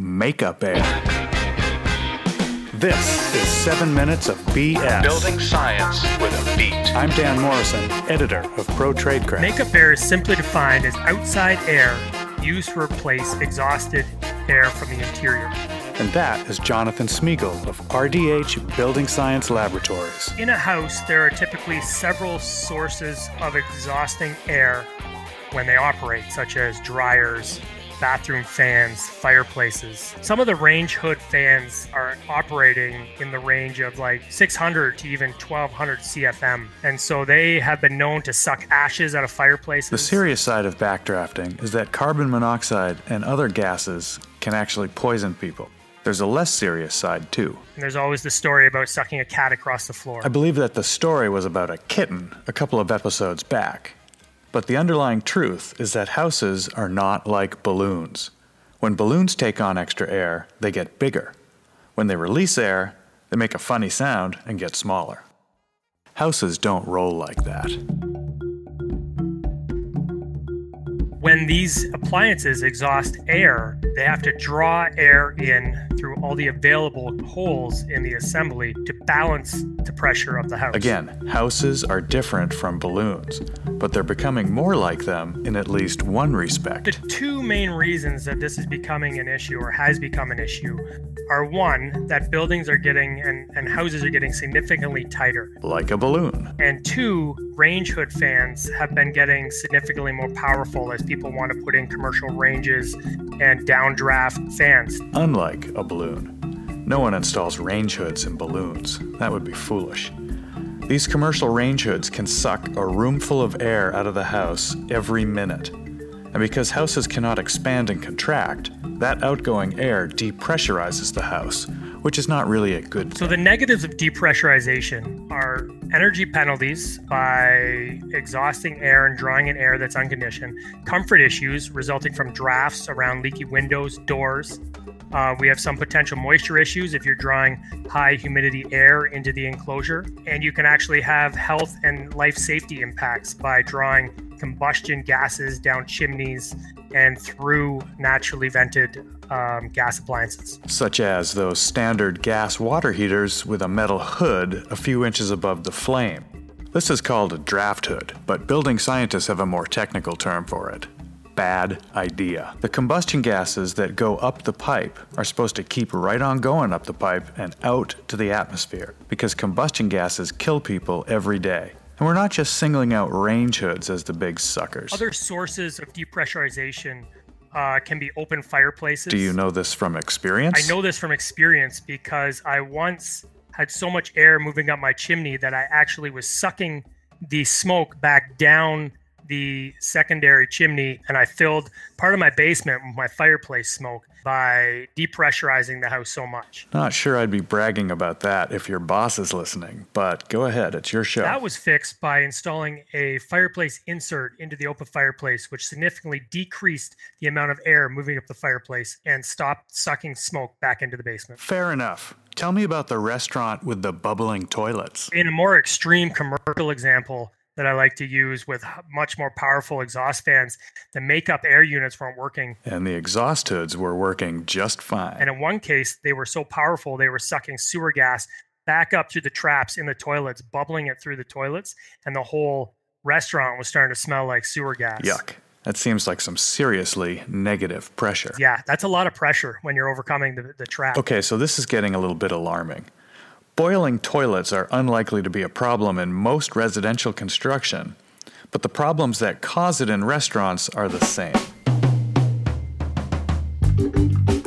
makeup air. This is 7 Minutes of BS. Building science with a beat. I'm Dan Morrison, editor of Pro Trade Tradecraft. Makeup air is simply defined as outside air used to replace exhausted air from the interior. And that is Jonathan Smegal of RDH Building Science Laboratories. In a house, there are typically several sources of exhausting air when they operate, such as dryers, bathroom fans, fireplaces. Some of the range hood fans are operating in the range of like 600 to even 1200 CFM. And so they have been known to suck ashes out of fireplaces. The serious side of backdrafting is that carbon monoxide and other gases can actually poison people. There's a less serious side, too. And there's always the story about sucking a cat across the floor. I believe that the story was about a kitten a couple of episodes back. But the underlying truth is that houses are not like balloons. When balloons take on extra air, they get bigger. When they release air, they make a funny sound and get smaller. Houses don't roll like that. When these appliances exhaust air, they have to draw air in through all the available holes in the assembly to balance the pressure of the house. Again, houses are different from balloons, but they're becoming more like them in at least one respect. The two main reasons that this is becoming an issue or has become an issue are one, that buildings are getting and, and houses are getting significantly tighter. Like a balloon. And two, range hood fans have been getting significantly more powerful as people want to put in commercial ranges and downdraft fans. Unlike a balloon. No one installs range hoods in balloons. That would be foolish. These commercial range hoods can suck a room full of air out of the house every minute. And because houses cannot expand and contract, that outgoing air depressurizes the house, which is not really a good thing. So the negatives of depressurization are energy penalties by exhausting air and drawing in air that's unconditioned, comfort issues resulting from drafts around leaky windows, doors. Uh, we have some potential moisture issues if you're drawing high humidity air into the enclosure, and you can actually have health and life safety impacts by drawing combustion gases down chimneys and through naturally vented um, gas appliances. such as those standard gas water heaters with a metal hood a few inches above the flame. This is called a draft hood, but building scientists have a more technical term for it. Bad idea. The combustion gases that go up the pipe are supposed to keep right on going up the pipe and out to the atmosphere because combustion gases kill people every day. And we're not just singling out range hoods as the big suckers. Other sources of depressurization uh, can be open fireplaces. Do you know this from experience? I know this from experience because I once had so much air moving up my chimney that I actually was sucking the smoke back down the secondary chimney and I filled part of my basement with my fireplace smoke by depressurizing the house so much. Not sure I'd be bragging about that if your boss is listening, but go ahead, it's your show. That was fixed by installing a fireplace insert into the open fireplace, which significantly decreased the amount of air moving up the fireplace and stopped sucking smoke back into the basement. Fair enough. Tell me about the restaurant with the bubbling toilets. In a more extreme commercial example that I like to use with much more powerful exhaust fans, the makeup air units weren't working. And the exhaust hoods were working just fine. And in one case, they were so powerful, they were sucking sewer gas back up through the traps in the toilets, bubbling it through the toilets, and the whole restaurant was starting to smell like sewer gas. Yuck. That seems like some seriously negative pressure. Yeah, that's a lot of pressure when you're overcoming the, the trap. Okay, so this is getting a little bit alarming. Boiling toilets are unlikely to be a problem in most residential construction, but the problems that cause it in restaurants are the same.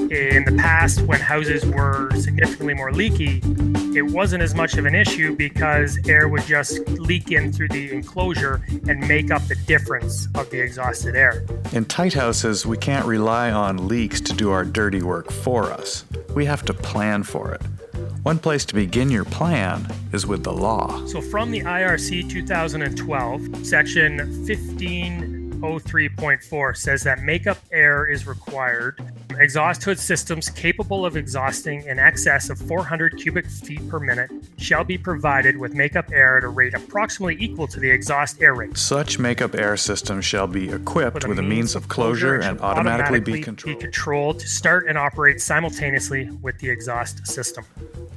In the past, when houses were significantly more leaky, it wasn't as much of an issue because air would just leak in through the enclosure and make up the difference of the exhausted air. In tight houses, we can't rely on leaks to do our dirty work for us. We have to plan for it. One place to begin your plan is with the law. So, from the IRC 2012, section 1503.4 says that makeup air is required Exhaust hood systems capable of exhausting in excess of 400 cubic feet per minute shall be provided with makeup air at a rate approximately equal to the exhaust air rate. Such makeup air systems shall be equipped with a means of closure and automatically be controlled. Be controlled to start and operate simultaneously with the exhaust system.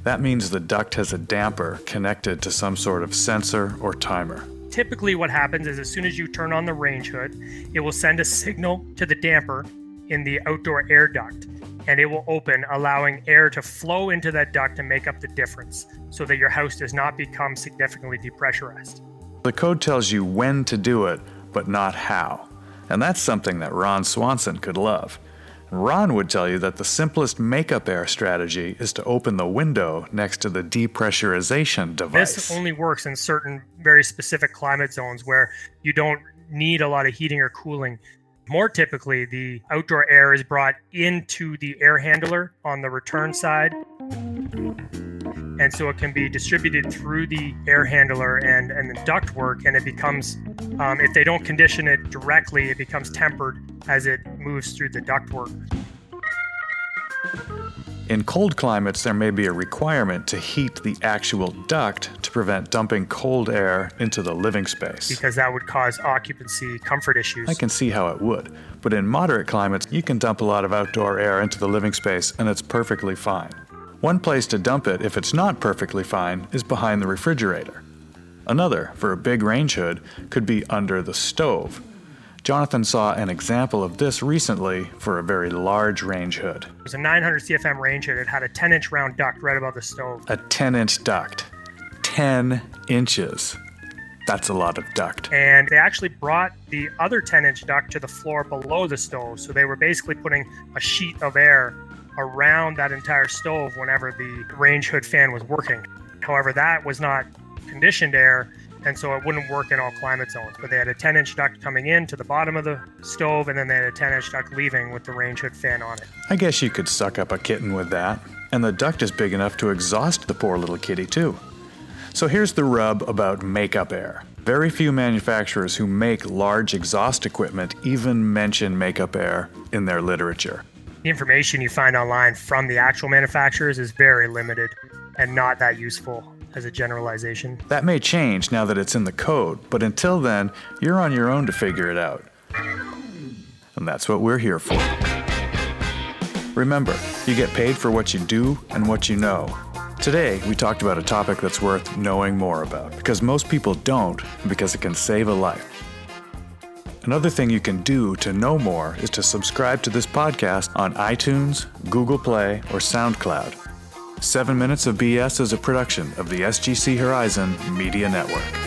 That means the duct has a damper connected to some sort of sensor or timer. Typically, what happens is as soon as you turn on the range hood, it will send a signal to the damper in the outdoor air duct and it will open, allowing air to flow into that duct to make up the difference so that your house does not become significantly depressurized. The code tells you when to do it, but not how. And that's something that Ron Swanson could love. Ron would tell you that the simplest makeup air strategy is to open the window next to the depressurization device. This only works in certain very specific climate zones where you don't need a lot of heating or cooling. More typically, the outdoor air is brought into the air handler on the return side. And so it can be distributed through the air handler and, and the duct work, and it becomes, um, if they don't condition it directly, it becomes tempered as it moves through the duct work. In cold climates, there may be a requirement to heat the actual duct to prevent dumping cold air into the living space. Because that would cause occupancy comfort issues. I can see how it would, but in moderate climates, you can dump a lot of outdoor air into the living space and it's perfectly fine. One place to dump it if it's not perfectly fine is behind the refrigerator. Another, for a big range hood, could be under the stove. Jonathan saw an example of this recently for a very large range hood. It was a 900 CFM range hood. It had a 10 inch round duct right above the stove. A 10 inch duct. 10 inches. That's a lot of duct. And they actually brought the other 10 inch duct to the floor below the stove. So they were basically putting a sheet of air around that entire stove whenever the range hood fan was working. However, that was not conditioned air and so it wouldn't work in all climate zones. But they had a 10 inch duct coming in to the bottom of the stove, and then they had a 10 inch duct leaving with the range hood fan on it. I guess you could suck up a kitten with that. And the duct is big enough to exhaust the poor little kitty, too. So here's the rub about makeup air. Very few manufacturers who make large exhaust equipment even mention makeup air in their literature. The information you find online from the actual manufacturers is very limited and not that useful as a generalization. That may change now that it's in the code, but until then, you're on your own to figure it out. And that's what we're here for. Remember, you get paid for what you do and what you know. Today, we talked about a topic that's worth knowing more about because most people don't, because it can save a life. Another thing you can do to know more is to subscribe to this podcast on iTunes, Google Play, or SoundCloud. Seven Minutes of BS is a production of the SGC Horizon Media Network.